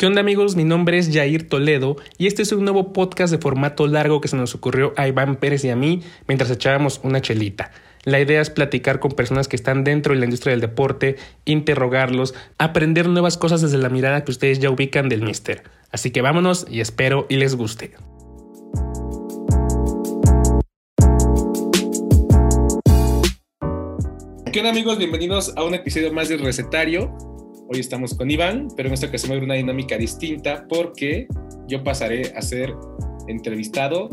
¿Qué onda amigos? Mi nombre es Jair Toledo y este es un nuevo podcast de formato largo que se nos ocurrió a Iván Pérez y a mí mientras echábamos una chelita. La idea es platicar con personas que están dentro de la industria del deporte, interrogarlos, aprender nuevas cosas desde la mirada que ustedes ya ubican del Mister. Así que vámonos y espero y les guste. ¿Qué onda amigos? Bienvenidos a un episodio más del Recetario. Hoy estamos con Iván, pero en esta ocasión va a una dinámica distinta porque yo pasaré a ser entrevistado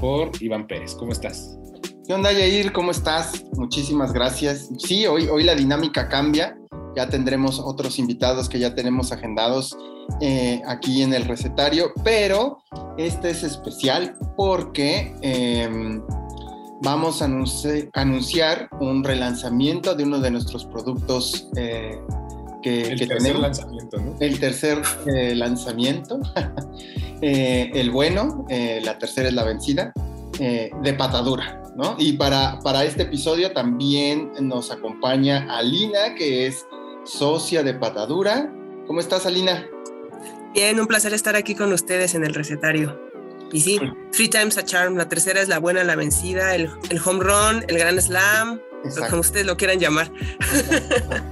por Iván Pérez. ¿Cómo estás? ¿Qué onda, Yair? ¿Cómo estás? Muchísimas gracias. Sí, hoy, hoy la dinámica cambia. Ya tendremos otros invitados que ya tenemos agendados eh, aquí en el recetario, pero este es especial porque em, vamos a anunciar un relanzamiento de uno de nuestros productos eh, que, el tercer lanzamiento, ¿no? El tercer eh, lanzamiento, eh, el bueno, eh, la tercera es la vencida, de patadura, ¿no? Y para, para este episodio también nos acompaña Alina, que es socia de patadura. ¿Cómo estás, Alina? Bien, un placer estar aquí con ustedes en el recetario. Y sí, Three Times a Charm, la tercera es la buena, la vencida, el, el home run, el gran slam, como ustedes lo quieran llamar.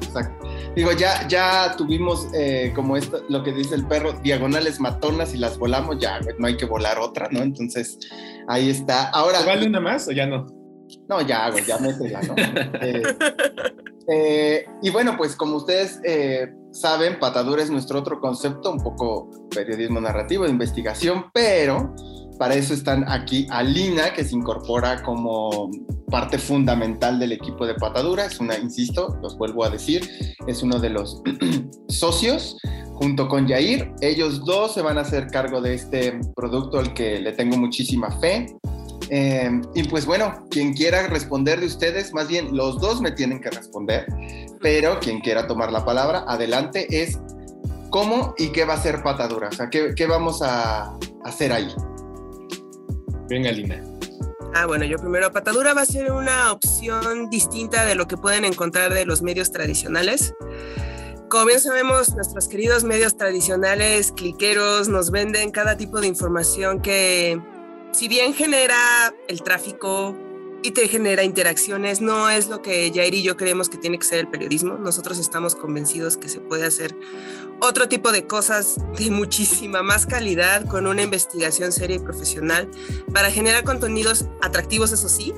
Exacto. Digo, ya, ya tuvimos eh, como esto, lo que dice el perro, diagonales matonas y las volamos, ya no hay que volar otra, ¿no? Entonces, ahí está. Ahora. ¿Vale una más o ya no? No, ya, güey, ya métela, ¿no? Eh, eh, y bueno, pues como ustedes saben, Patadura es nuestro otro concepto, un poco periodismo narrativo, de investigación, pero para eso están aquí Alina, que se incorpora como parte fundamental del equipo de Patadura. Es una, insisto, los vuelvo a decir, es uno de los socios junto con Yair. Ellos dos se van a hacer cargo de este producto al que le tengo muchísima fe. Eh, y pues bueno, quien quiera responder de ustedes, más bien los dos me tienen que responder, pero quien quiera tomar la palabra, adelante, es cómo y qué va a ser patadura, o sea, qué, qué vamos a hacer ahí. Venga, Lina. Ah, bueno, yo primero, Patadura va a ser una opción distinta de lo que pueden encontrar de los medios tradicionales. Como bien sabemos, nuestros queridos medios tradicionales, cliqueros, nos venden cada tipo de información que, si bien genera el tráfico, y te genera interacciones. No es lo que Jair y yo creemos que tiene que ser el periodismo. Nosotros estamos convencidos que se puede hacer otro tipo de cosas de muchísima más calidad con una investigación seria y profesional para generar contenidos atractivos, eso sí,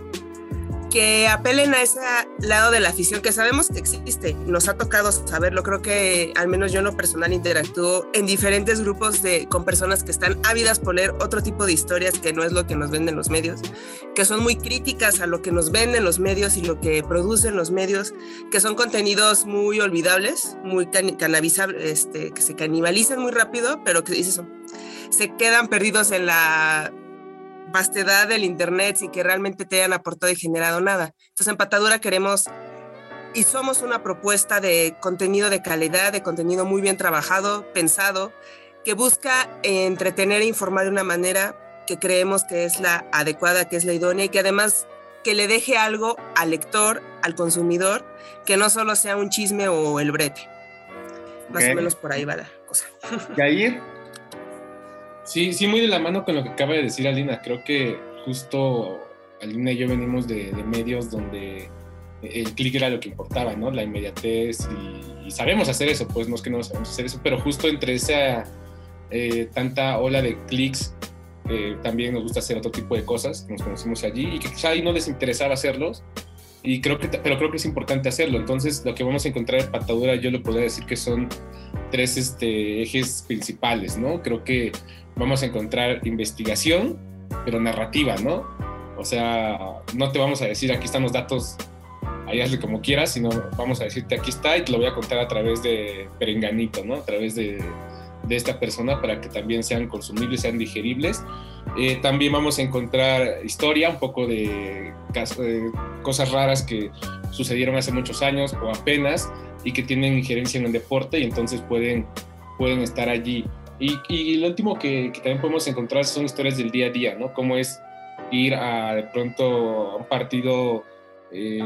que apelen a ese lado de la afición que sabemos que existe. Nos ha tocado saberlo. Creo que al menos yo en lo personal interactúo en diferentes grupos de, con personas que están ávidas por leer otro tipo de historias que no es lo que nos venden los medios, que son muy críticas a lo que nos venden los medios y lo que producen los medios, que son contenidos muy olvidables, muy cannabizables, este, que se canibalizan muy rápido, pero que dices, se quedan perdidos en la vastedad del Internet y que realmente te hayan aportado y generado nada. Entonces, en Patadura queremos y somos una propuesta de contenido de calidad, de contenido muy bien trabajado, pensado, que busca entretener e informar de una manera que creemos que es la adecuada, que es la idónea y que además que le deje algo al lector, al consumidor, que no solo sea un chisme o el brete. Más o menos por ahí va la cosa. Yair, Sí, sí, muy de la mano con lo que acaba de decir Alina. Creo que justo Alina y yo venimos de, medios donde el clic era lo que importaba, ¿no? La inmediatez y, sabemos hacer eso, pues no es que no sabemos hacer eso, pero justo entre esa eh, tanta ola de clics eh, también nos gusta hacer otro tipo de cosas, nos conocimos allí y que quizá ahí no les interesaba hacerlos, y creo que, pero creo que es importante hacerlo. Entonces, lo que vamos a encontrar en Patadura, yo lo podría decir que son tres este, ejes principales, ¿no? Creo que vamos a encontrar investigación, pero narrativa, ¿no? O sea, no te vamos a decir aquí están los datos, ahí hazle como quieras, sino vamos a decirte aquí está y te lo voy a contar a través de Perenganito, ¿no? A través de, de esta persona para que también sean consumibles, sean digeribles. Eh, también vamos a encontrar historia, un poco de, de, cosas raras que sucedieron hace muchos años o apenas y que tienen injerencia en el deporte y entonces pueden, pueden estar allí. Y, y lo último que, que, también podemos encontrar son historias del día a día, ¿no? Cómo es ir a de pronto a un partido eh,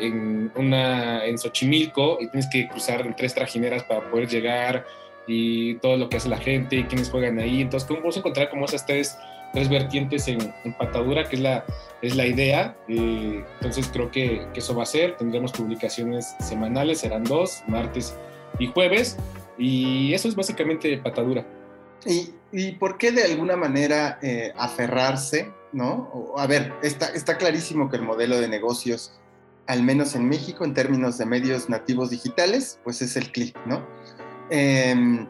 en, una, en Xochimilco y tienes que cruzar tres trajineras para poder llegar y todo lo que hace la gente y quiénes juegan ahí. Entonces, vamos a encontrar como esas tres, tres vertientes en, en patadura, que es la, es la idea. Eh, entonces, creo que, que, eso va a ser. Tendremos publicaciones semanales, serán dos, martes y jueves. Y eso es básicamente patadura. ¿Y, y por qué de alguna manera eh, aferrarse? ¿no? A ver, está, está clarísimo que el modelo de negocios, al menos en México, en términos de medios nativos digitales, pues es el clic, ¿no? Eh,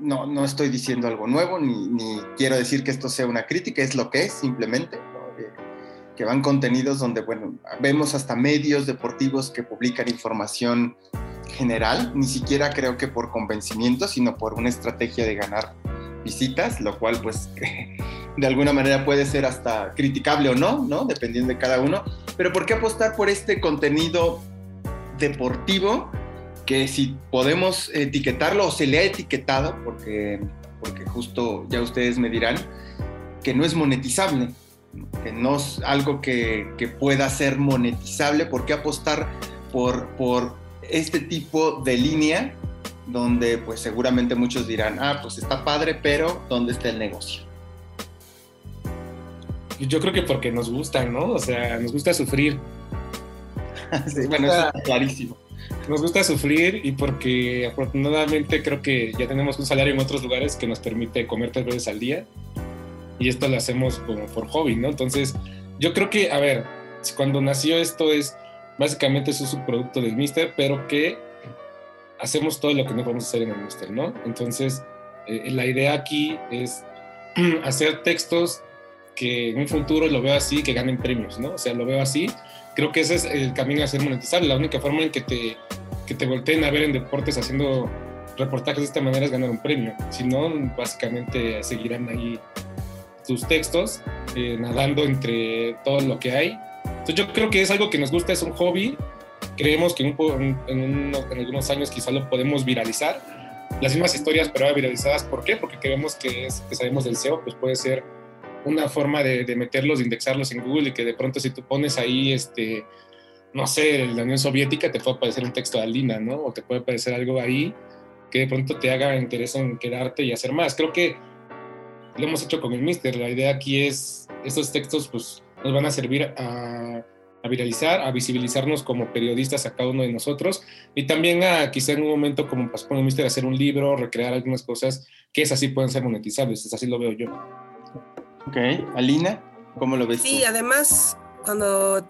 no, no estoy diciendo algo nuevo, ni, quiero decir que esto sea una crítica, es lo que es simplemente, eh, que van contenidos donde, bueno, vemos hasta medios deportivos que publican información general, ni siquiera creo que por convencimiento, sino por una estrategia de ganar visitas, lo cual pues de alguna manera puede ser hasta criticable o no, ¿no? Dependiendo de cada uno. Pero ¿por qué apostar por este contenido deportivo que si podemos etiquetarlo o se le ha etiquetado, porque, porque justo ya ustedes me dirán, que no es monetizable, que no es algo que, que pueda ser monetizable, ¿por qué apostar por, por este tipo de línea donde pues seguramente muchos dirán, ah, pues está padre, pero ¿dónde está el negocio? Yo creo que porque nos gustan, ¿no? O sea, nos gusta sufrir. sí, bueno, eso está clarísimo. Nos gusta sufrir y porque afortunadamente creo que ya tenemos un salario en otros lugares que nos permite comer tres veces al día y esto lo hacemos como por hobby, ¿no? Entonces, yo creo que, a ver, cuando nació esto es, básicamente es un subproducto del Mister, pero que hacemos todo lo que no podemos hacer en el Mister, ¿no? Entonces, eh, la idea aquí es hacer textos que en un futuro lo veo así, que ganen premios, ¿no? O sea, lo veo así. Creo que ese es el camino a ser monetizable. La única forma en que te, que te volteen a ver en deportes haciendo reportajes de esta manera es ganar un premio. Si no, básicamente seguirán ahí tus textos, eh, nadando entre todo lo que hay. Entonces yo creo que es algo que nos gusta, es un hobby. Creemos que en, un, en, un, en algunos años quizá lo podemos viralizar. Las mismas historias, pero ahora viralizadas. ¿Por qué? Porque creemos que, es, que sabemos del SEO, pues puede ser una forma de, de, meterlos, de indexarlos en Google y que de pronto si tú pones ahí, este, no sé, la Unión Soviética, te puede aparecer un texto de Alina, ¿no? O te puede aparecer algo ahí que de pronto te haga interés en quedarte y hacer más. Creo que lo hemos hecho con el Mister. La idea aquí es, estos textos pues nos van a servir a, a viralizar, a visibilizarnos como periodistas a cada uno de nosotros y también a quizá en un momento como pasó con el Mister hacer un libro, recrear algunas cosas que es así pueden ser monetizables, es así lo veo yo. Ok, Alina, ¿cómo lo ves? Sí, tú? además, cuando,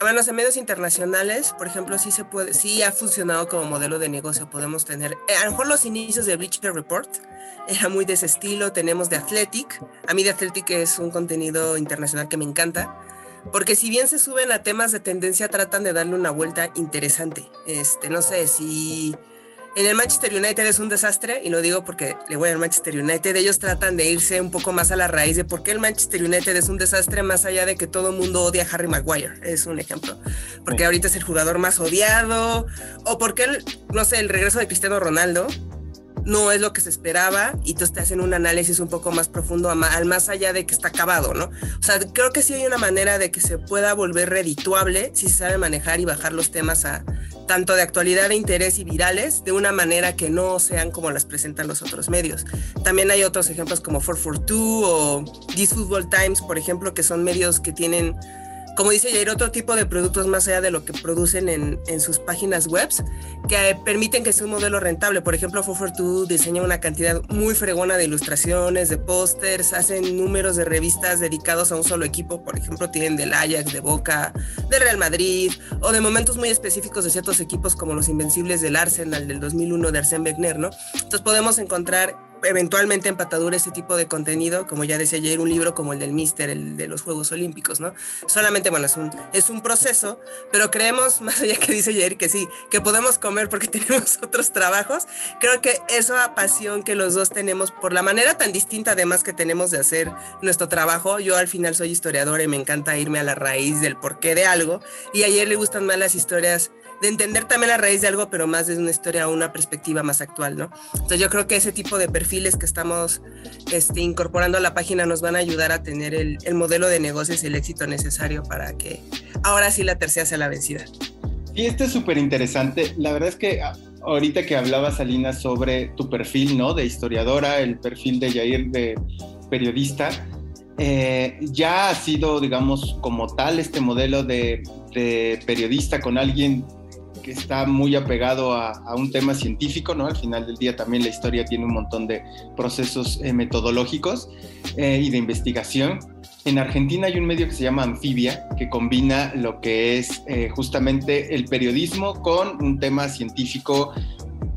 bueno, en medios internacionales, por ejemplo, sí se puede, sí ha funcionado como modelo de negocio. Podemos tener, eh, a lo mejor los inicios de Bleacher Report era muy de ese estilo. Tenemos de Athletic. A mí de Athletic es un contenido internacional que me encanta. Porque si bien se suben a temas de tendencia, tratan de darle una vuelta interesante. Este, no sé si en el Manchester United es un desastre, y lo digo porque le voy al Manchester United, ellos tratan de irse un poco más a la raíz de por qué el Manchester United es un desastre, más allá de que todo el mundo odia a Harry Maguire, es un ejemplo. Porque sí. ahorita es el jugador más odiado, o porque, el, no sé, el regreso de Cristiano Ronaldo no es lo que se esperaba, y tú te hacen un análisis un poco más profundo al más allá de que está acabado, ¿no? O sea, creo que sí hay una manera de que se pueda volver redituable si se sabe manejar y bajar los temas a tanto de actualidad de interés y virales, de una manera que no sean como las presentan los otros medios. También hay otros ejemplos como 442 o This Football Times, por ejemplo, que son medios que tienen, como dice Jair, otro tipo de productos más allá de lo que producen en, sus páginas web, que permiten que sea un modelo rentable. Por ejemplo, 442 diseña una cantidad muy fregona de ilustraciones, de pósters, hacen números de revistas dedicados a un solo equipo. Por ejemplo, tienen del Ajax, de Boca, de Real Madrid, o de momentos muy específicos de ciertos equipos como los Invencibles del Arsenal del 2001 de Arsène Wenger, ¿no? Entonces podemos encontrar eventualmente empatadura ese tipo de contenido, como ya decía ayer, un libro como el del Mister, el de los Juegos Olímpicos, ¿no? Solamente, bueno, es un, es un proceso, pero creemos, más allá que dice ayer, que sí, que podemos comer porque tenemos otros trabajos, creo que esa pasión que los dos tenemos por la manera tan distinta además que tenemos de hacer nuestro trabajo, yo al final soy historiadora y me encanta irme a la raíz del porqué de algo, y ayer le gustan más las historias de entender también la raíz de algo, pero más desde una historia o una perspectiva más actual, ¿no? Entonces yo creo que ese tipo de perfiles que estamos este, incorporando a la página nos van a ayudar a tener el, el, modelo de negocios y el éxito necesario para que ahora sí la tercera sea la vencida. Sí, esto es súper interesante. La verdad es que ah, ahorita que hablabas, Alina, sobre tu perfil, ¿no? De historiadora, el perfil de Yair de periodista, eh, ya ha sido, digamos, como tal este modelo de, periodista con alguien que está muy apegado a, un tema científico, ¿no? Al final del día también la historia tiene un montón de procesos eh, metodológicos eh, y de investigación. En Argentina hay un medio que se llama Anfibia, que combina lo que es justamente el periodismo con un tema científico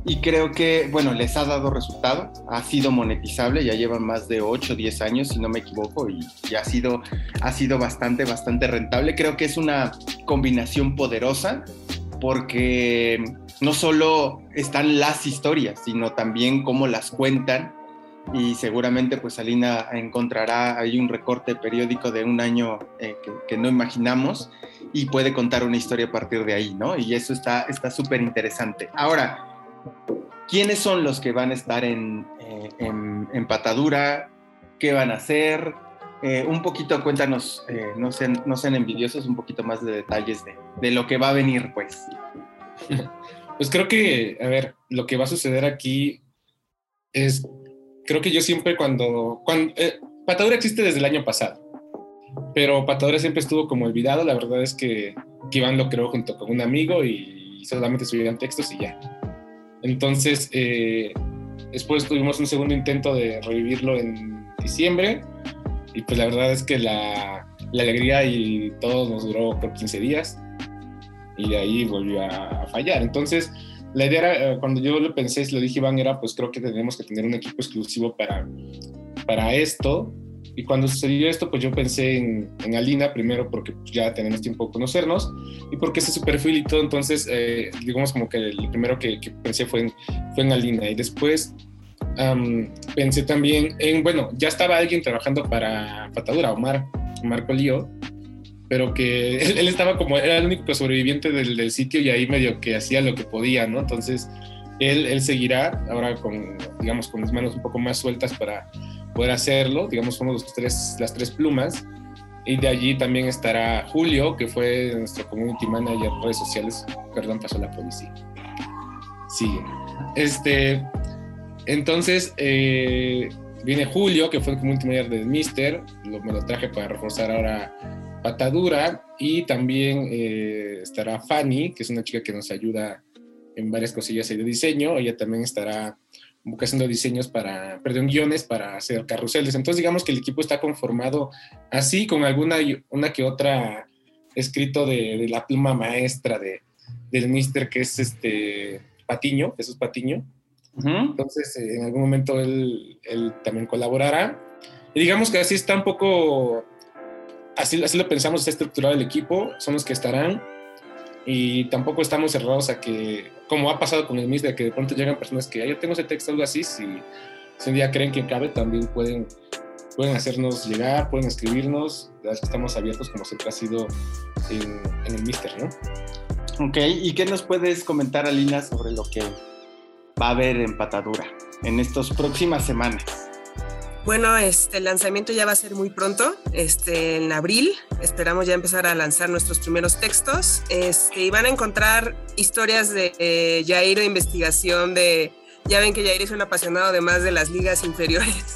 y creo que, bueno, les ha dado resultado, ha sido monetizable, ya llevan más de 8 o 10 años, si no me equivoco, y, ya ha, sido, ha sido bastante, bastante rentable. Creo que es una combinación poderosa porque no solo están las historias, sino también cómo las cuentan y seguramente pues Alina encontrará ahí un recorte periódico de un año eh, que, no imaginamos y puede contar una historia a partir de ahí, ¿no? Y eso está súper interesante. Ahora, ¿Quiénes son los que van a estar en, eh, en, patadura? ¿Qué van a hacer? Eh, un poquito, cuéntanos, eh, no, sean, no sean envidiosos, un poquito más de detalles de, de, lo que va a venir, pues. Pues creo que, a ver, lo que va a suceder aquí es, creo que yo siempre cuando, cuando Patadura existe desde el año pasado, pero Patadura siempre estuvo como olvidado, la verdad es que, que Iván lo creó junto con un amigo y solamente subían textos y ya. Entonces, eh, después tuvimos un segundo intento de revivirlo en diciembre y pues la verdad es que la, alegría y todo nos duró por 15 días y de ahí volvió a, fallar. Entonces, la idea era, eh, cuando yo lo pensé, lo dije Iván, era pues creo que tenemos que tener un equipo exclusivo para, para esto y cuando sucedió esto, pues yo pensé en, Alina primero porque pues, ya tenemos tiempo de conocernos y porque ese es su perfil y todo. Entonces, eh, digamos como que el primero que, pensé fue en, fue en Alina. Y después pensé también en, bueno, ya estaba alguien trabajando para Patadura, Omar, Omar Colío, pero que él, estaba como, era el único sobreviviente del, del, sitio y ahí medio que hacía lo que podía, ¿no? Entonces, él, él seguirá ahora con, digamos, con las manos un poco más sueltas para poder hacerlo. Digamos, somos los tres, las tres plumas. Y de allí también estará Julio, que fue nuestro community manager redes sociales. Perdón, pasó la policía. Sí. Este, entonces, eh, viene Julio, que fue el community manager del Mister. Lo, me lo traje para reforzar ahora Patadura. Y también eh, estará Fanny, que es una chica que nos ayuda en varias cosillas de diseño. Ella también estará haciendo diseños para, perdón, guiones para hacer carruseles. Entonces, digamos que el equipo está conformado así, con alguna una que otra escrito de, la pluma maestra de, del mister, que es este Patiño, Jesús Patiño. Entonces, eh, en algún momento él, él, también colaborará. Y digamos que así está un poco, así, así lo pensamos, está estructurado el equipo, son los que estarán y tampoco estamos cerrados a que, como ha pasado con el MIS, de que de pronto llegan personas que, yo tengo ese texto, algo así, si, si un día creen que cabe, también pueden, pueden hacernos llegar, pueden escribirnos, estamos abiertos como siempre ha sido en, en el Mister, ¿no? Ok, ¿y qué nos puedes comentar, Alina, sobre lo que va a haber en Patadura en estas próximas semanas? Bueno, este el lanzamiento ya va a ser muy pronto, este, en abril. Esperamos ya empezar a lanzar nuestros primeros textos. Este, y van a encontrar historias de eh, Jair de investigación de ya ven que Jair es un apasionado además de las ligas inferiores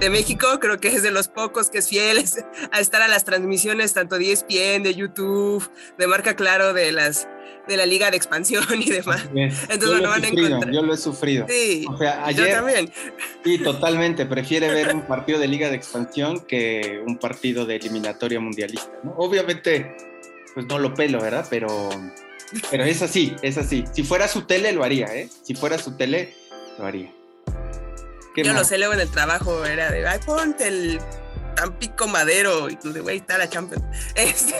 de, México. Creo que es de los pocos que es fiel a estar a las transmisiones tanto de ESPN, de YouTube, de marca claro de las de la liga de expansión y demás. Entonces no van a encontrar. Yo lo he sufrido. Sí, o sea, ayer, yo también. Sí, totalmente. Prefiere ver un partido de liga de expansión que un partido de eliminatoria mundialista. Obviamente, pues no lo pelo, ¿verdad? Pero, pero es así, es así. Si fuera su tele, lo haría, ¿eh? Si fuera su tele, lo haría. Yo lo sé luego en el trabajo, era de, ay, ponte el Tampico Madero, y tú de, güey, está la Champions. Este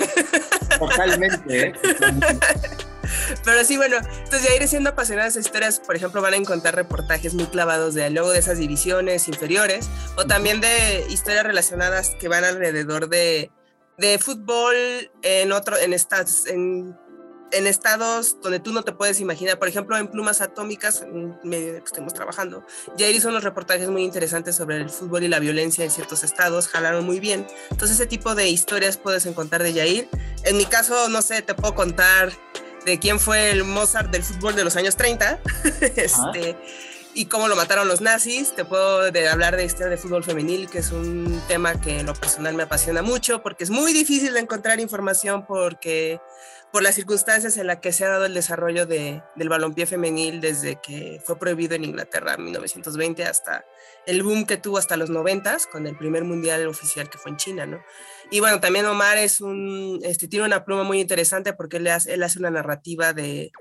Totalmente, ¿eh? Pero sí, bueno, entonces ya iré siendo apasionadas historias, por ejemplo, van a encontrar reportajes muy clavados de luego de esas divisiones inferiores, o también de historias relacionadas que van alrededor de, de fútbol en otro, en estas, en en estados donde tú no te puedes imaginar, por ejemplo, en Plumas Atómicas, en medio de que estemos trabajando, ya hizo unos reportajes muy interesantes sobre el fútbol y la violencia en ciertos estados, jalaron muy bien. Entonces, ese tipo de historias puedes encontrar de Yair. En mi caso, no sé, te puedo contar de quién fue el Mozart del fútbol de los años 30. este, y cómo lo mataron los nazis. Te puedo hablar de historia de fútbol femenil, que es un tema que en lo personal me apasiona mucho, porque es muy difícil de encontrar información porque por las circunstancias en las que se ha dado el desarrollo de, del balompié femenil desde que fue prohibido en Inglaterra en 1920 hasta el boom que tuvo hasta los 90 con el primer mundial oficial que fue en China, ¿no? Y bueno, también Omar es un, este, tiene una pluma muy interesante porque él hace, él hace una narrativa de,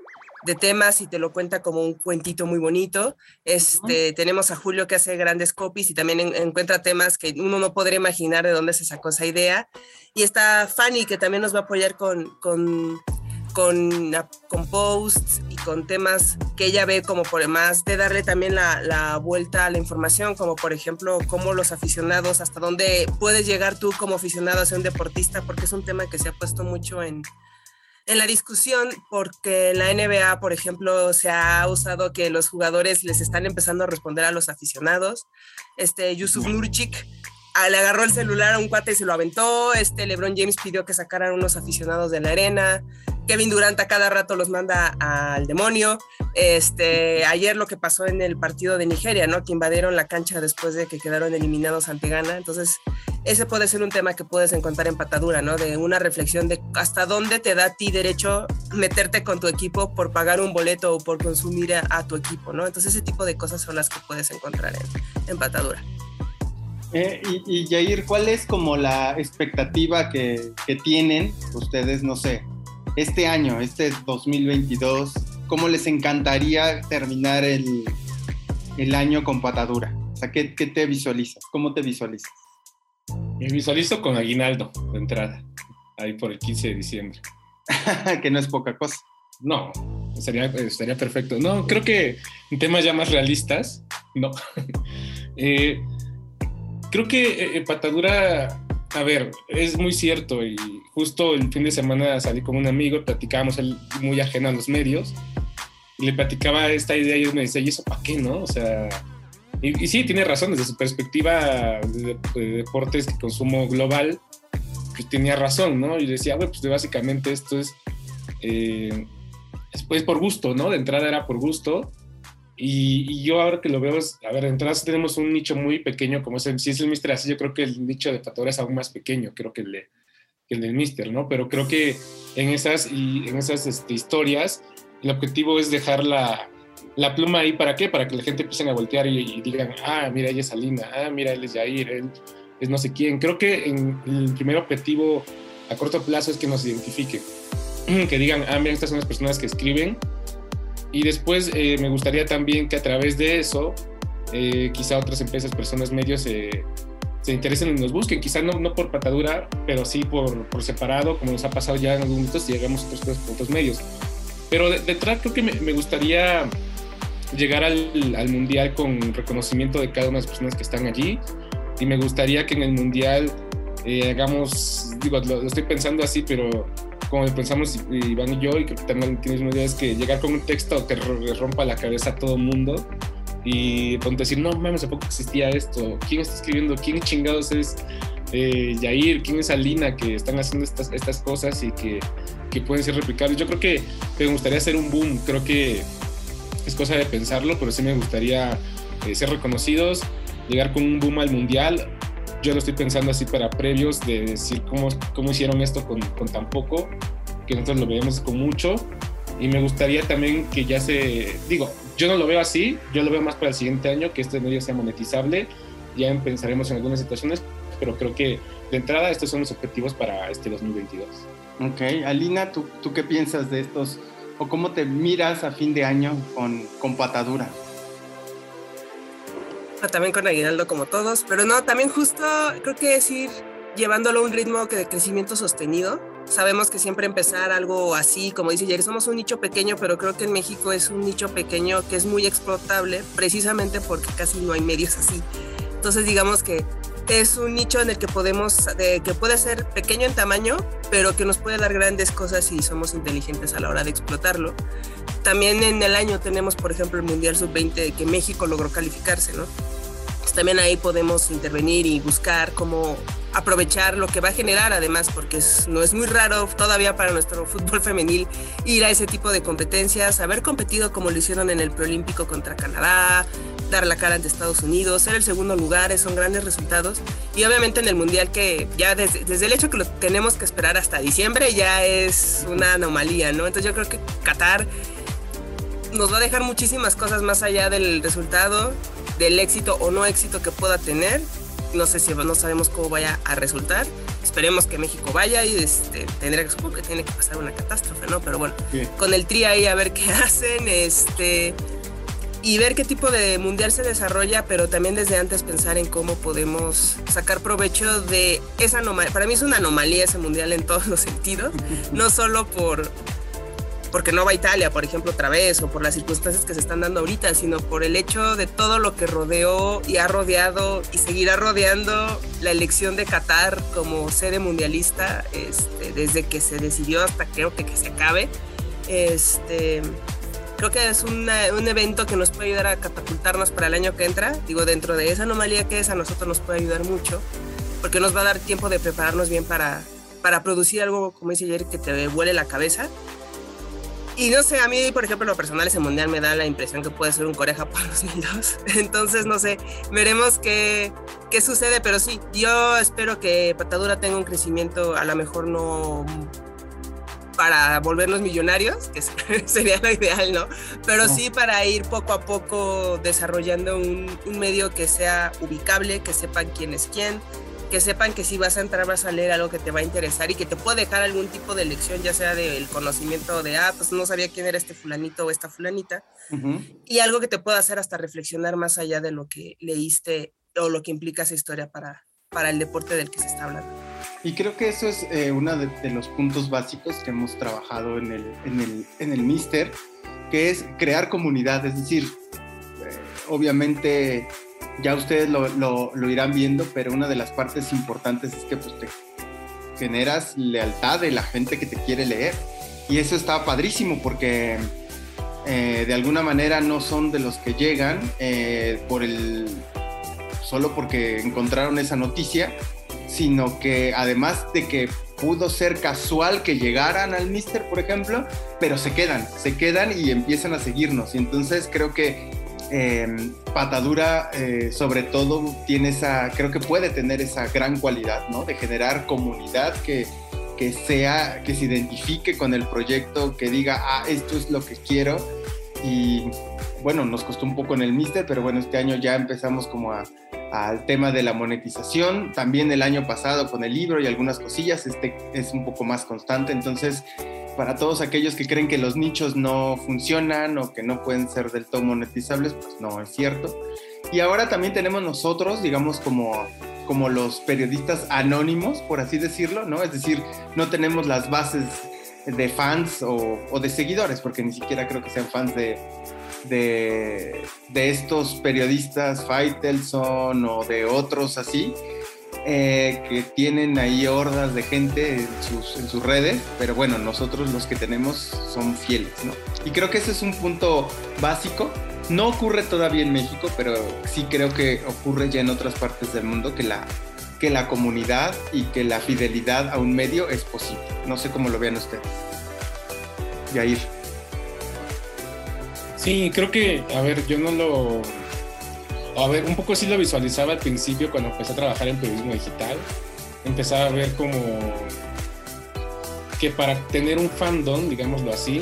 de temas y te lo cuenta como un cuentito muy bonito. Este, Tenemos a Julio que hace grandes copies y también encuentra temas que uno no podría imaginar de dónde se sacó esa idea. Y está Fanny que también nos va a apoyar con, con, con, con posts y con temas que ella ve como por demás de darle también la, la vuelta a la información, como por ejemplo cómo los aficionados, hasta dónde puedes llegar tú como aficionado a ser un deportista, porque es un tema que se ha puesto mucho en, en la discusión porque la NBA, por ejemplo, se ha usado que los jugadores les están empezando a responder a los aficionados. Este Yusuf Nurchik ah, le agarró el celular a un cuate y se lo aventó. Este LeBron James pidió que sacaran unos aficionados de la arena. Kevin Durant a cada rato los manda al demonio. Este, ayer lo que pasó en el partido de Nigeria, ¿no? Que invadieron la cancha después de que quedaron eliminados ante Ghana. Entonces, ese puede ser un tema que puedes encontrar en Patadura, ¿no? De una reflexión de hasta dónde te da a ti derecho meterte con tu equipo por pagar un boleto o por consumir a, tu equipo, ¿no? Entonces ese tipo de cosas son las que puedes encontrar en, Patadura. Eh, y, y, Jair, ¿cuál es como la expectativa que, que, tienen ustedes, no sé, este año, este 2022? ¿Cómo les encantaría terminar el, el año con Patadura? O sea, ¿qué, ¿qué te visualizas? ¿Cómo te visualizas? Me visualizo con aguinaldo de entrada, ahí por el 15 de diciembre. que no es poca cosa. No, estaría, estaría perfecto. No, creo que en temas ya más realistas, no. eh, creo que eh, Patadura, a ver, es muy cierto y justo el fin de semana salí con un amigo, platicábamos él muy ajeno a los medios y le platicaba esta idea y él me decía, ¿y eso para qué, no? O sea, y, sí, tiene razón, desde su perspectiva de, deportes de consumo global, pues tenía razón, ¿no? Y decía, bueno, pues básicamente esto es, eh, es por gusto, ¿no? De entrada era por gusto. Y, yo ahora que lo veo, a ver, entrada tenemos un nicho muy pequeño, como es el, si es el Mister así, yo creo que el nicho de Patadura es aún más pequeño, creo que el, de, que el del Mister, ¿no? Pero creo que en esas, y en esas este, historias, el objetivo es dejar la, la pluma ahí para qué? Para que la gente empiece a voltear y, digan, ah, mira, ella es Alina, ah, mira, él es Jair, él es no sé quién. Creo que en, el primer objetivo a corto plazo es que nos identifiquen, que digan, ah, mira, estas son las personas que escriben. Y después eh, me gustaría también que a través de eso, eh, quizá otras empresas, personas, medios se interesen y nos busquen, quizá no, no por patadura, pero sí por, por, separado, como nos ha pasado ya en algunos momentos, y llegamos a otros, otros, otros medios. Pero detrás creo que me, me gustaría llegar al, al, mundial con reconocimiento de cada una de las personas que están allí y me gustaría que en el mundial eh, hagamos, digo, lo, estoy pensando así, pero como pensamos Iván y yo, y que también tienes una idea, es que llegar con un texto que rompa la cabeza a todo mundo y ponte decir, no mames, ¿a poco existía esto? ¿Quién está escribiendo? ¿Quién chingados es eh, Yair? ¿Quién es Alina? Que están haciendo estas, estas cosas y que, que pueden ser replicables. Yo creo que me gustaría hacer un boom, creo que es cosa de pensarlo, pero sí me gustaría eh, ser reconocidos, llegar con un boom al mundial. Yo lo estoy pensando así para previos, de decir cómo, cómo hicieron esto con, con tan poco, que nosotros lo veamos con mucho. Y me gustaría también que ya se, digo, yo no lo veo así, yo lo veo más para el siguiente año, que este medio sea monetizable. Ya pensaremos en algunas situaciones, pero creo que de entrada estos son los objetivos para este 2022. Ok, Alina, ¿tú, tú qué piensas de estos o cómo te miras a fin de año con, con patadura? También con aguinaldo como todos, pero no, también justo creo que es ir llevándolo a un ritmo de crecimiento sostenido. Sabemos que siempre empezar algo así, como dice Jerry, somos un nicho pequeño, pero creo que en México es un nicho pequeño que es muy explotable precisamente porque casi no hay medios así. Entonces digamos que es un nicho en el que podemos, que puede ser pequeño en tamaño, pero que nos puede dar grandes cosas si somos inteligentes a la hora de explotarlo. También en el año tenemos, por ejemplo, el Mundial Sub-20 que México logró calificarse, ¿no? También ahí podemos intervenir y buscar cómo aprovechar lo que va a generar además, porque no es muy raro todavía para nuestro fútbol femenil ir a ese tipo de competencias, haber competido como lo hicieron en el preolímpico contra Canadá, dar la cara ante Estados Unidos, ser el segundo lugar, son grandes resultados. Y obviamente en el Mundial que ya desde, desde, el hecho que lo tenemos que esperar hasta diciembre ya es una anomalía, ¿no? Entonces yo creo que Qatar nos va a dejar muchísimas cosas más allá del resultado, del éxito o no éxito que pueda tener no sé si no sabemos cómo vaya a resultar. Esperemos que México vaya y este, tendría que, supongo que tiene que pasar una catástrofe, ¿no? Pero bueno, con el tri ahí a ver qué hacen, este, y ver qué tipo de mundial se desarrolla, pero también desde antes pensar en cómo podemos sacar provecho de esa anomalía. Para mí es una anomalía ese mundial en todos los sentidos, no solo por porque no va a Italia, por ejemplo, otra vez, o por las circunstancias que se están dando ahorita, sino por el hecho de todo lo que rodeó y ha rodeado y seguirá rodeando la elección de Qatar como sede mundialista, este, desde que se decidió hasta creo que, que se acabe. Este, creo que es un evento que nos puede ayudar a catapultarnos para el año que entra. Digo, dentro de esa anomalía que es, a nosotros nos puede ayudar mucho, porque nos va a dar tiempo de prepararnos bien para, para producir algo, como dice Jerry, que te vuele la cabeza y no sé, a mí, por ejemplo, lo personal, ese mundial me da la impresión que puede ser un Corea-Japón 2002. Entonces, no sé, veremos qué, qué sucede, pero sí, yo espero que Patadura tenga un crecimiento, a lo mejor no para volvernos millonarios, que sería lo ideal, ¿no? Pero sí para ir poco a poco desarrollando un, un medio que sea ubicable, que sepan quién es quién, que sepan que si vas a entrar vas a leer algo que te va a interesar y que te puede dejar algún tipo de lección, ya sea del conocimiento de, ah, pues no sabía quién era este fulanito o esta fulanita, y algo que te pueda hacer hasta reflexionar más allá de lo que leíste o lo que implica esa historia para, para el deporte del que se está hablando. Y creo que eso es eh, uno de, los puntos básicos que hemos trabajado en el, en el, en el Mister, que es crear comunidad, es decir, eh, obviamente ya ustedes lo, irán viendo, pero una de las partes importantes es que pues, te generas lealtad de la gente que te quiere leer. Y eso está padrísimo porque eh, de alguna manera no son de los que llegan eh, por el solo porque encontraron esa noticia, sino que además de que pudo ser casual que llegaran al Mister, por ejemplo, pero se quedan, se quedan y empiezan a seguirnos. Y entonces creo que eh, Patadura, eh, sobre todo, tiene esa, creo que puede tener esa gran cualidad, ¿no? De generar comunidad que, que sea, que se identifique con el proyecto, que diga, ah, esto es lo que quiero. Y bueno, nos costó un poco en el Mister, pero bueno, este año ya empezamos como al tema de la monetización. También el año pasado con el libro y algunas cosillas, este es un poco más constante. Entonces, para todos aquellos que creen que los nichos no funcionan o que no pueden ser del todo monetizables, pues no es cierto. Y ahora también tenemos nosotros, digamos, como, como los periodistas anónimos, por así decirlo, ¿no? Es decir, no tenemos las bases de fans o, de seguidores, porque ni siquiera creo que sean fans de, de, de estos periodistas, Faitelson o de otros así, eh, que tienen ahí hordas de gente en sus, redes, pero bueno, nosotros los que tenemos son fieles, ¿no? Y creo que ese es un punto básico. No ocurre todavía en México, pero sí creo que ocurre ya en otras partes del mundo que la, que la comunidad y que la fidelidad a un medio es posible. No sé cómo lo vean ustedes. Yair. Sí, creo que, a ver, yo no lo a ver, un poco sí lo visualizaba al principio cuando empecé a trabajar en periodismo digital. Empezaba a ver como que para tener un fandom, digámoslo así,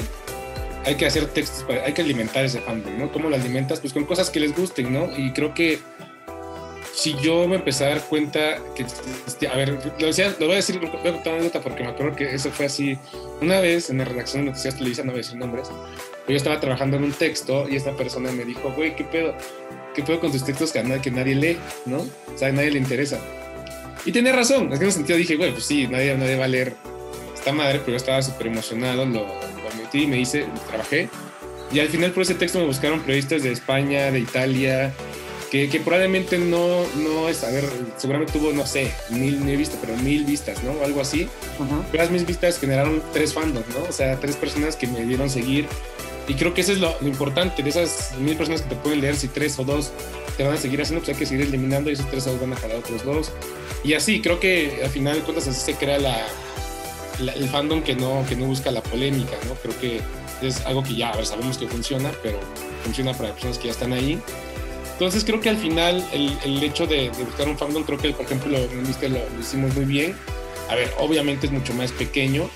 hay que hacer textos, hay que alimentar ese fandom, ¿no? ¿Cómo lo alimentas? Pues con cosas que les gusten, ¿no? Y creo que si yo me empecé a dar cuenta que, este, a ver, lo, voy a decir, voy a contar una nota porque me acuerdo que eso fue así, una vez en la redacción de Noticias Televisa, no voy a decir nombres, yo estaba trabajando en un texto y esta persona me dijo, güey, ¿qué pedo? ¿qué puedo con tus textos que que nadie lee, ¿no? O sea, a nadie le interesa. Y tenía razón, en ese sentido dije, bueno, pues sí, nadie, nadie va a leer esta madre, pero yo estaba súper emocionado, lo, lo metí, me hice, trabajé. Y al final por ese texto me buscaron periodistas de España, de Italia, que, que, probablemente no, no es, a ver, seguramente tuvo, no sé, mil, mil vistas, pero mil vistas, ¿no? Algo así. Pero las mis vistas generaron tres fandoms, ¿no? O sea, tres personas que me dieron seguir Y creo que eso es lo, importante, de esas mil personas que te pueden leer, si tres o dos te van a seguir haciendo, pues hay que seguir eliminando y esos tres o dos van a jalar otros dos. Y así, creo que al final de cuentas así se crea la, el fandom que no, que no busca la polémica, ¿no? Creo que es algo que ya, a ver, sabemos que funciona, pero funciona para personas que ya están ahí. Entonces creo que al final el, el hecho de, buscar un fandom, creo que por ejemplo lo, lo, hicimos muy bien. A ver, obviamente es mucho más pequeño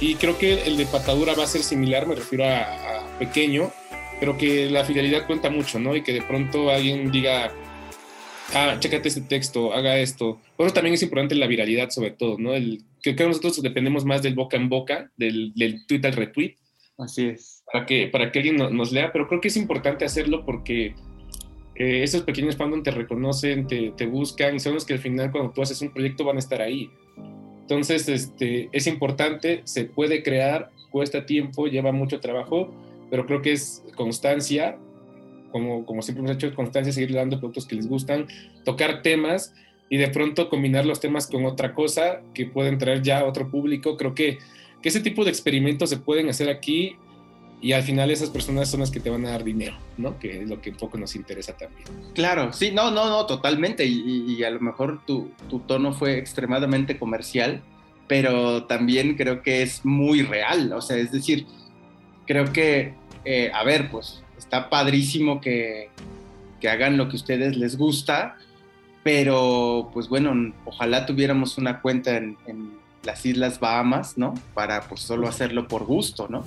y creo que el de patadura va a ser similar, me refiero a, pequeño, pero que la fidelidad cuenta mucho, ¿no? Y que de pronto alguien diga, ah, chécate este texto, haga esto. Bueno, también es importante la viralidad sobre todo, ¿no? El, que, que nosotros dependemos más del boca en boca, del, del tweet al retweet. Así es. Para que, para que alguien nos lea, pero creo que es importante hacerlo porque eh, esos pequeños fandom te reconocen, te, te, buscan, son los que al final cuando tú haces un proyecto van a estar ahí. Entonces, este, es importante, se puede crear, cuesta tiempo, lleva mucho trabajo, pero creo que es constancia, como, como siempre hemos hecho, constancia, seguir dando productos que les gustan, tocar temas y de pronto combinar los temas con otra cosa que pueden traer ya a otro público. Creo que, que ese tipo de experimentos se pueden hacer aquí y al final esas personas son las que te van a dar dinero, ¿no? Que es lo que poco nos interesa también. Claro, sí, no, no, no, totalmente. Y, a lo mejor tu, tono fue extremadamente comercial, pero también creo que es muy real. O sea, es decir, creo que, eh, a ver, pues está padrísimo que, que hagan lo que a ustedes les gusta, pero pues bueno, ojalá tuviéramos una cuenta en, las Islas Bahamas, ¿no? Para pues solo hacerlo por gusto, ¿no?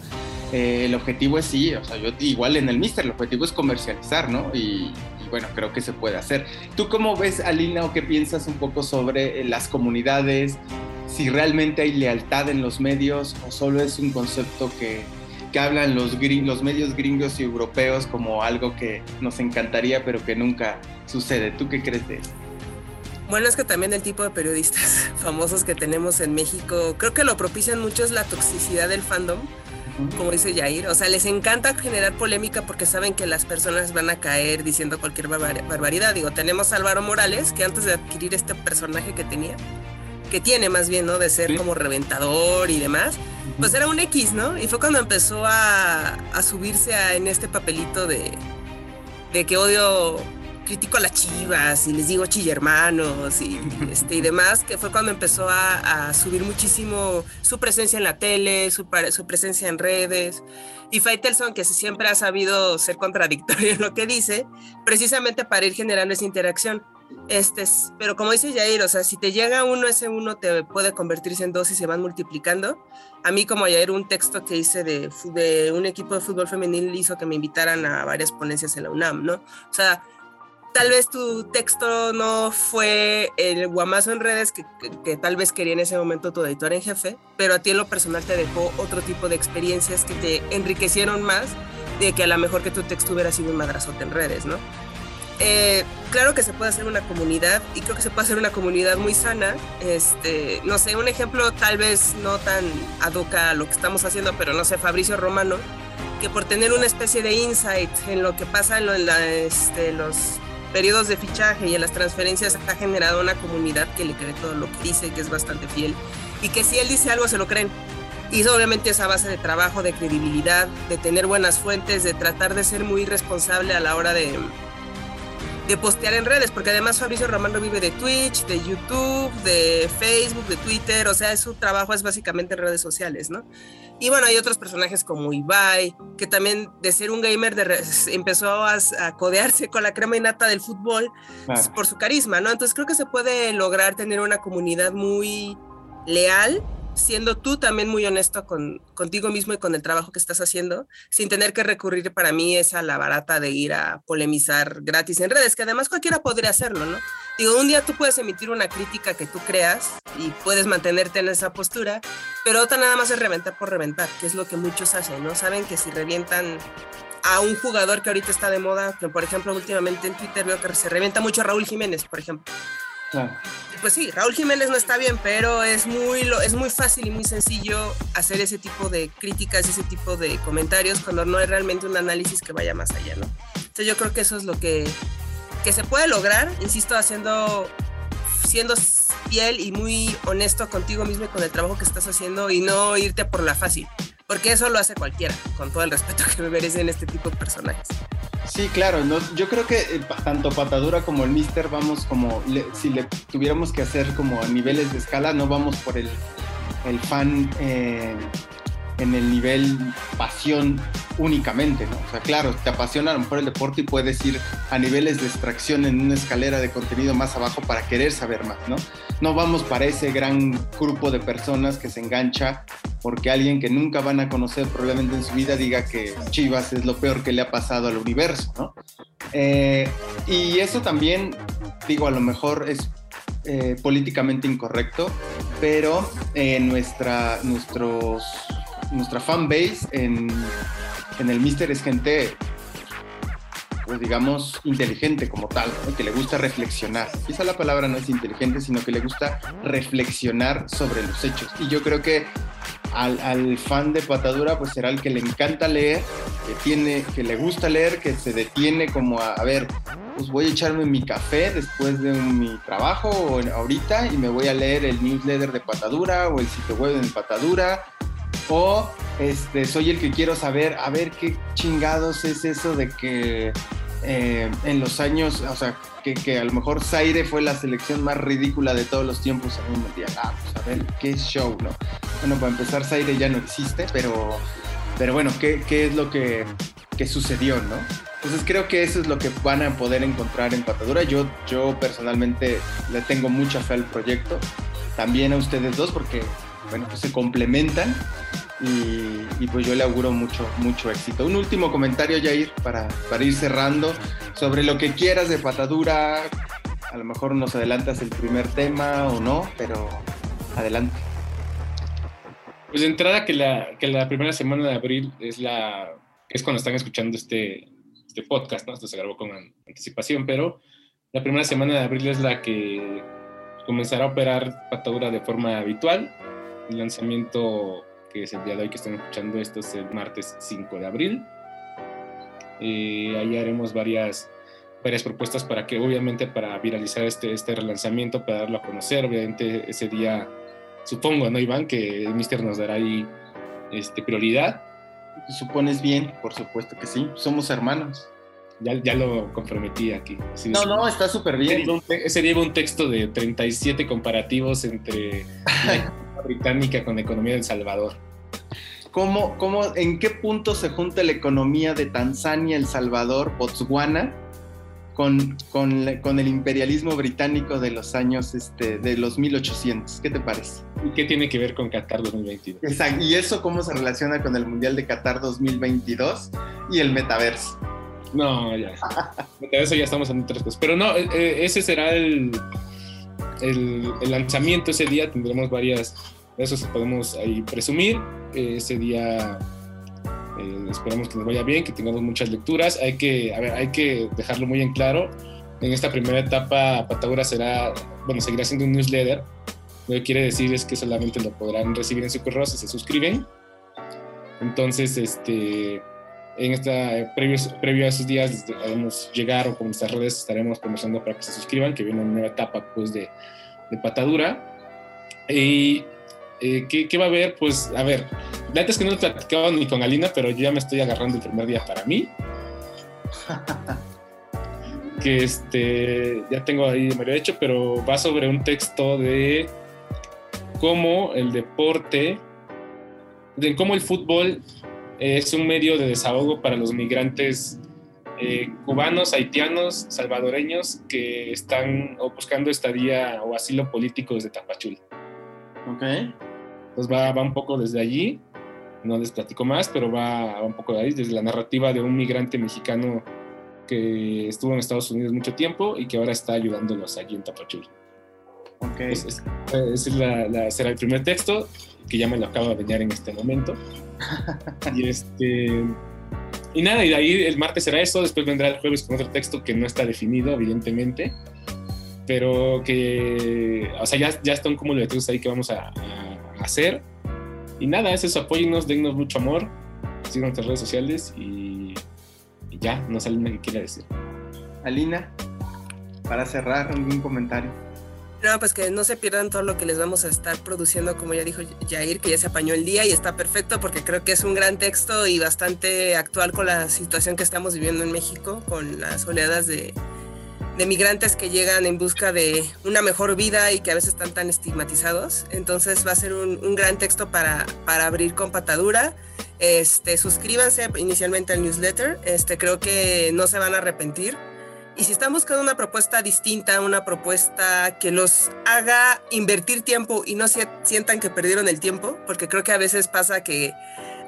Eh, el objetivo es sí, o sea, yo igual en el Mister, el objetivo es comercializar, ¿no? Y, bueno, creo que se puede hacer. ¿Tú cómo ves, Alina, o qué piensas un poco sobre eh, las comunidades? Si realmente hay lealtad en los medios o solo es un concepto que, que hablan los, los medios gringos y europeos como algo que nos encantaría pero que nunca sucede. ¿Tú qué crees de eso? Bueno, es que también el tipo de periodistas famosos que tenemos en México, creo que lo propician mucho es la toxicidad del fandom, como dice Jair. O sea, les encanta generar polémica porque saben que las personas van a caer diciendo cualquier barbaridad. Digo, tenemos a Álvaro Morales, que antes de adquirir este personaje que tenía, que tiene más bien, ¿no? De ser como reventador y demás, pues era un X, ¿no? Y fue cuando empezó a, a subirse a, en este papelito de, de que odio critico a las chivas y les digo chillermanos y, este, y demás, que fue cuando empezó a, subir muchísimo su presencia en la tele, su, su presencia en redes. Y Faitelson, que siempre ha sabido ser contradictorio en lo que dice, precisamente para ir generando esa interacción. Este, pero como dice Jair, o sea, si te llega uno, ese uno te puede convertirse en dos y se van multiplicando. A mí, como Jair, un texto que hice de, de un equipo de fútbol femenil hizo que me invitaran a varias ponencias en la UNAM, ¿no? O sea, tal vez tu texto no fue el guamazo en redes que, tal vez quería en ese momento tu editor en jefe, pero a ti en lo personal te dejó otro tipo de experiencias que te enriquecieron más de que a lo mejor que tu texto hubiera sido un madrazote en redes, ¿no? Eh, claro que se puede hacer una comunidad y creo que se puede hacer una comunidad muy sana. Este, no sé, un ejemplo tal vez no tan aduca a lo que estamos haciendo, pero no sé, Fabricio Romano, que por tener una especie de insight en lo que pasa en, este, los periodos de fichaje y en las transferencias ha generado una comunidad que le cree todo lo que dice, que es bastante fiel y que si él dice algo se lo creen. Y obviamente esa base de trabajo, de credibilidad, de tener buenas fuentes, de tratar de ser muy responsable a la hora de, de postear en redes, porque además Fabricio Romano vive de Twitch, de YouTube, de Facebook, de Twitter, o sea, su trabajo es básicamente en redes sociales, ¿no? Y bueno, hay otros personajes como Ibai, que también de ser un gamer de empezó a, codearse con la crema innata del fútbol por su carisma, ¿no? Entonces creo que se puede lograr tener una comunidad muy leal siendo tú también muy honesto con, contigo mismo y con el trabajo que estás haciendo, sin tener que recurrir para mí es a la barata de ir a polemizar gratis en redes, que además cualquiera podría hacerlo, ¿no? Digo, un día tú puedes emitir una crítica que tú creas y puedes mantenerte en esa postura, pero otra nada más es reventar por reventar, que es lo que muchos hacen, ¿no? Saben que si revientan a un jugador que ahorita está de moda, que por ejemplo últimamente en Twitter veo que se revienta mucho a Raúl Jiménez, por ejemplo. Pues sí, Raúl Jiménez no está bien, pero es muy, es muy fácil y muy sencillo hacer ese tipo de críticas, ese tipo de comentarios cuando no es realmente un análisis que vaya más allá, ¿no? Entonces yo creo que eso es lo que, que se puede lograr, insisto, haciendo, siendo fiel y muy honesto contigo mismo y con el trabajo que estás haciendo y no irte por la fácil. porque eso lo hace cualquiera, con todo el respeto que me merecen este tipo de personajes. Sí, claro, yo creo que eh, tanto Patadura como el Mister vamos como, si le tuviéramos que hacer como a niveles de escala, no vamos por el, el fan eh, en el nivel pasión únicamente, ¿no? O sea, claro, te apasiona a lo mejor el deporte y puedes ir a niveles de extracción en una escalera de contenido más abajo para querer saber más, ¿no? No vamos para ese gran grupo de personas que se engancha porque alguien que nunca van a conocer probablemente en su vida diga que Chivas es lo peor que le ha pasado al universo, ¿no? Eh, y eso también, digo, a lo mejor es eh, políticamente incorrecto, pero eh, nuestra, nuestros nuestra fanbase en, en el Mister es gente, pues digamos, inteligente como tal, que le gusta reflexionar. Quizá la palabra no es inteligente, sino que le gusta reflexionar sobre los hechos. Y yo creo que al, fan de Patadura, pues será el que le encanta leer, que, tiene, que le gusta leer, que se detiene como a, a ver, pues voy a echarme mi café después de mi trabajo o ahorita y me voy a leer el newsletter de Patadura o el sitio web de Patadura o este, soy el que quiero saber, a ver qué chingados es eso de que eh, en los años, o sea, que, a lo mejor Zaire fue la selección más ridícula de todos los tiempos en un mundial. Ah, pues a ver, qué show, ¿no? Bueno, para empezar, Zaire ya no existe, pero, pero bueno, ¿qué, qué es lo que, que, sucedió, no? Entonces creo que eso es lo que van a poder encontrar en Patadura. Yo, yo personalmente le tengo mucha fe al proyecto, también a ustedes dos, porque bueno, pues se complementan y, pues yo le auguro mucho, mucho éxito. Un último comentario, Jair, para, para ir cerrando, sobre lo que quieras de patadura. A lo mejor nos adelantas el primer tema o no, pero adelante. Pues de entrada que la, que la primera semana de abril es la es cuando están escuchando este, este podcast, ¿no? Esto se grabó con anticipación, pero la primera semana de abril es la que comenzará a operar patadura de forma habitual. El lanzamiento que es el día de hoy que están escuchando esto, es el martes 5 de abril. Eh, ahí haremos varias, varias propuestas para que, obviamente, para viralizar este, este relanzamiento, para darlo a conocer. Obviamente, ese día, supongo, ¿no, Iván? Que el Mister nos dará ahí este, prioridad. Supones bien, por supuesto que sí. Somos hermanos. Ya, ya lo comprometí aquí. no, no, está súper bien. Ese día un texto de 37 comparativos entre británica con la economía de El Salvador. ¿Cómo, cómo, ¿En qué punto se junta la economía de Tanzania, El Salvador, Botswana con, con, con, el imperialismo británico de los años, este, de los 1800? ¿Qué te parece? ¿Y qué tiene que ver con Qatar 2022? Exacto. ¿Y eso cómo se relaciona con el Mundial de Qatar 2022 y el metaverso? No, ya. metaverso ya estamos en otras cosas. Pero no, eh, eh, ese será el, el, el lanzamiento ese día. Tendremos varias eso podemos ahí presumir. ese día eh, esperamos que nos vaya bien, que tengamos muchas lecturas. Hay que, a ver, hay que dejarlo muy en claro. En esta primera etapa, Patagura será, bueno, seguirá siendo un newsletter. Lo que quiere decir es que solamente lo podrán recibir en su correo si se suscriben. Entonces, este, en esta, previo, previo a esos días, debemos llegar o con nuestras redes estaremos promocionando para que se suscriban, que viene una nueva etapa pues, de, de Patadura. Y eh, ¿qué, va a haber? Pues, a ver, antes que no he platicado ni con Alina, pero yo ya me estoy agarrando el primer día para mí. que este, ya tengo ahí medio hecho, pero va sobre un texto de cómo el deporte, de cómo el fútbol es un medio de desahogo para los migrantes eh, cubanos, haitianos, salvadoreños que están buscando estadía o asilo político desde Tapachula. Ok. Entonces va, va un poco desde allí, no les platico más, pero va, un poco de ahí, desde la narrativa de un migrante mexicano que estuvo en Estados Unidos mucho tiempo y que ahora está ayudándolos allí en Tapachula. Okay. ese es la, será el primer texto, que ya me lo acabo de bañar en este momento. y este... Y nada, y de ahí el martes será eso, después vendrá el jueves con otro texto que no está definido, evidentemente, pero que, o sea, ya, ya está un cúmulo de textos ahí que vamos a hacer. Y nada, es eso, apóyennos, dennos mucho amor, sigan nuestras redes sociales y, ya, no sale nada que quiera decir. Alina, para cerrar, algún comentario. No, pues que no se pierdan todo lo que les vamos a estar produciendo, como ya dijo Jair, que ya se apañó el día y está perfecto porque creo que es un gran texto y bastante actual con la situación que estamos viviendo en México, con las oleadas de, de migrantes que llegan en busca de una mejor vida y que a veces están tan estigmatizados. Entonces va a ser un, gran texto para, para abrir con patadura. Este, suscríbanse inicialmente al newsletter. Este, creo que no se van a arrepentir y si están buscando una propuesta distinta, una propuesta que los haga invertir tiempo y no sientan que perdieron el tiempo, porque creo que a veces pasa que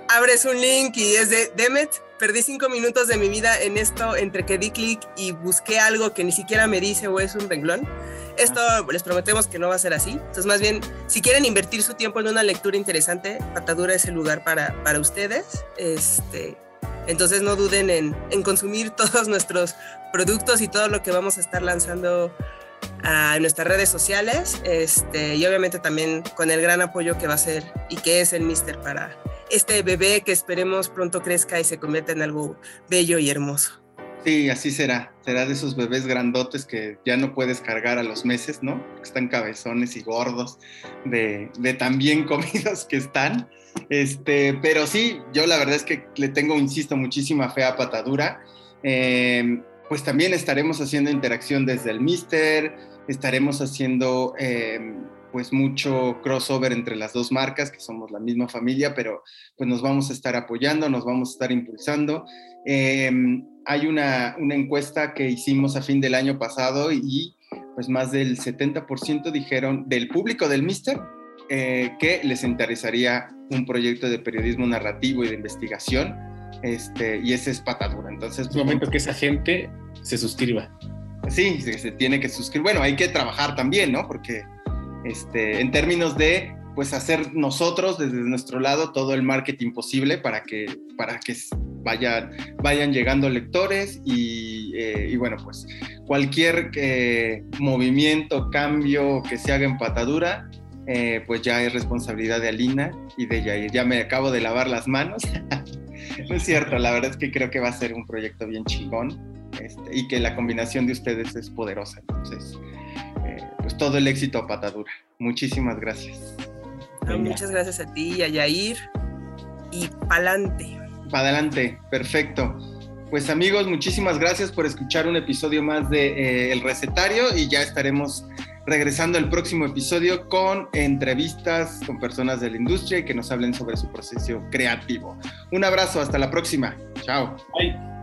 abres un link y es de, Demet, perdí cinco minutos de mi vida en esto entre que di clic y busqué algo que ni siquiera me dice o es un renglón. Esto les prometemos que no va a ser así. Entonces, más bien, si quieren invertir su tiempo en una lectura interesante, Patadura es el lugar para, para ustedes. Este, entonces no duden en, consumir todos nuestros productos y todo lo que vamos a estar lanzando a nuestras redes sociales este, y obviamente también con el gran apoyo que va a ser y que es el Mister para este bebé que esperemos pronto crezca y se convierta en algo bello y hermoso. Sí, así será. Será de esos bebés grandotes que ya no puedes cargar a los meses, ¿no? Están cabezones y gordos de, de tan bien comidos que están. Este, pero sí, yo la verdad es que le tengo, insisto, muchísima fe a Patadura. Em, pues también estaremos haciendo interacción desde el Mister, estaremos haciendo em, pues mucho crossover entre las dos marcas, que somos la misma familia, pero pues nos vamos a estar apoyando, nos vamos a estar impulsando. Em, hay una, una encuesta que hicimos a fin del año pasado y pues más del 70% dijeron del público del Mister eh, que les interesaría un proyecto de periodismo narrativo y de investigación, este, y ese es patadura. Entonces, es momento que esa gente se suscriba. Sí, se, tiene que suscribir. Bueno, hay que trabajar también, ¿no? Porque este, en términos de pues hacer nosotros desde nuestro lado todo el marketing posible para que, para que vayan, vayan llegando lectores y, eh, bueno, pues cualquier eh, movimiento, cambio que se haga en patadura, eh, pues ya es responsabilidad de Alina y de Yair. Ya me acabo de lavar las manos. no es cierto, la verdad es que creo que va a ser un proyecto bien chingón este, y que la combinación de ustedes es poderosa. Entonces, eh, pues todo el éxito a patadura. Muchísimas gracias. muchas gracias a ti y a Yair. Y pa'lante. Pa'lante, perfecto. Pues amigos, muchísimas gracias por escuchar un episodio más de eh, El Recetario y ya estaremos regresando al próximo episodio con entrevistas con personas de la industria y que nos hablen sobre su proceso creativo. Un abrazo, hasta la próxima. Chao. Bye.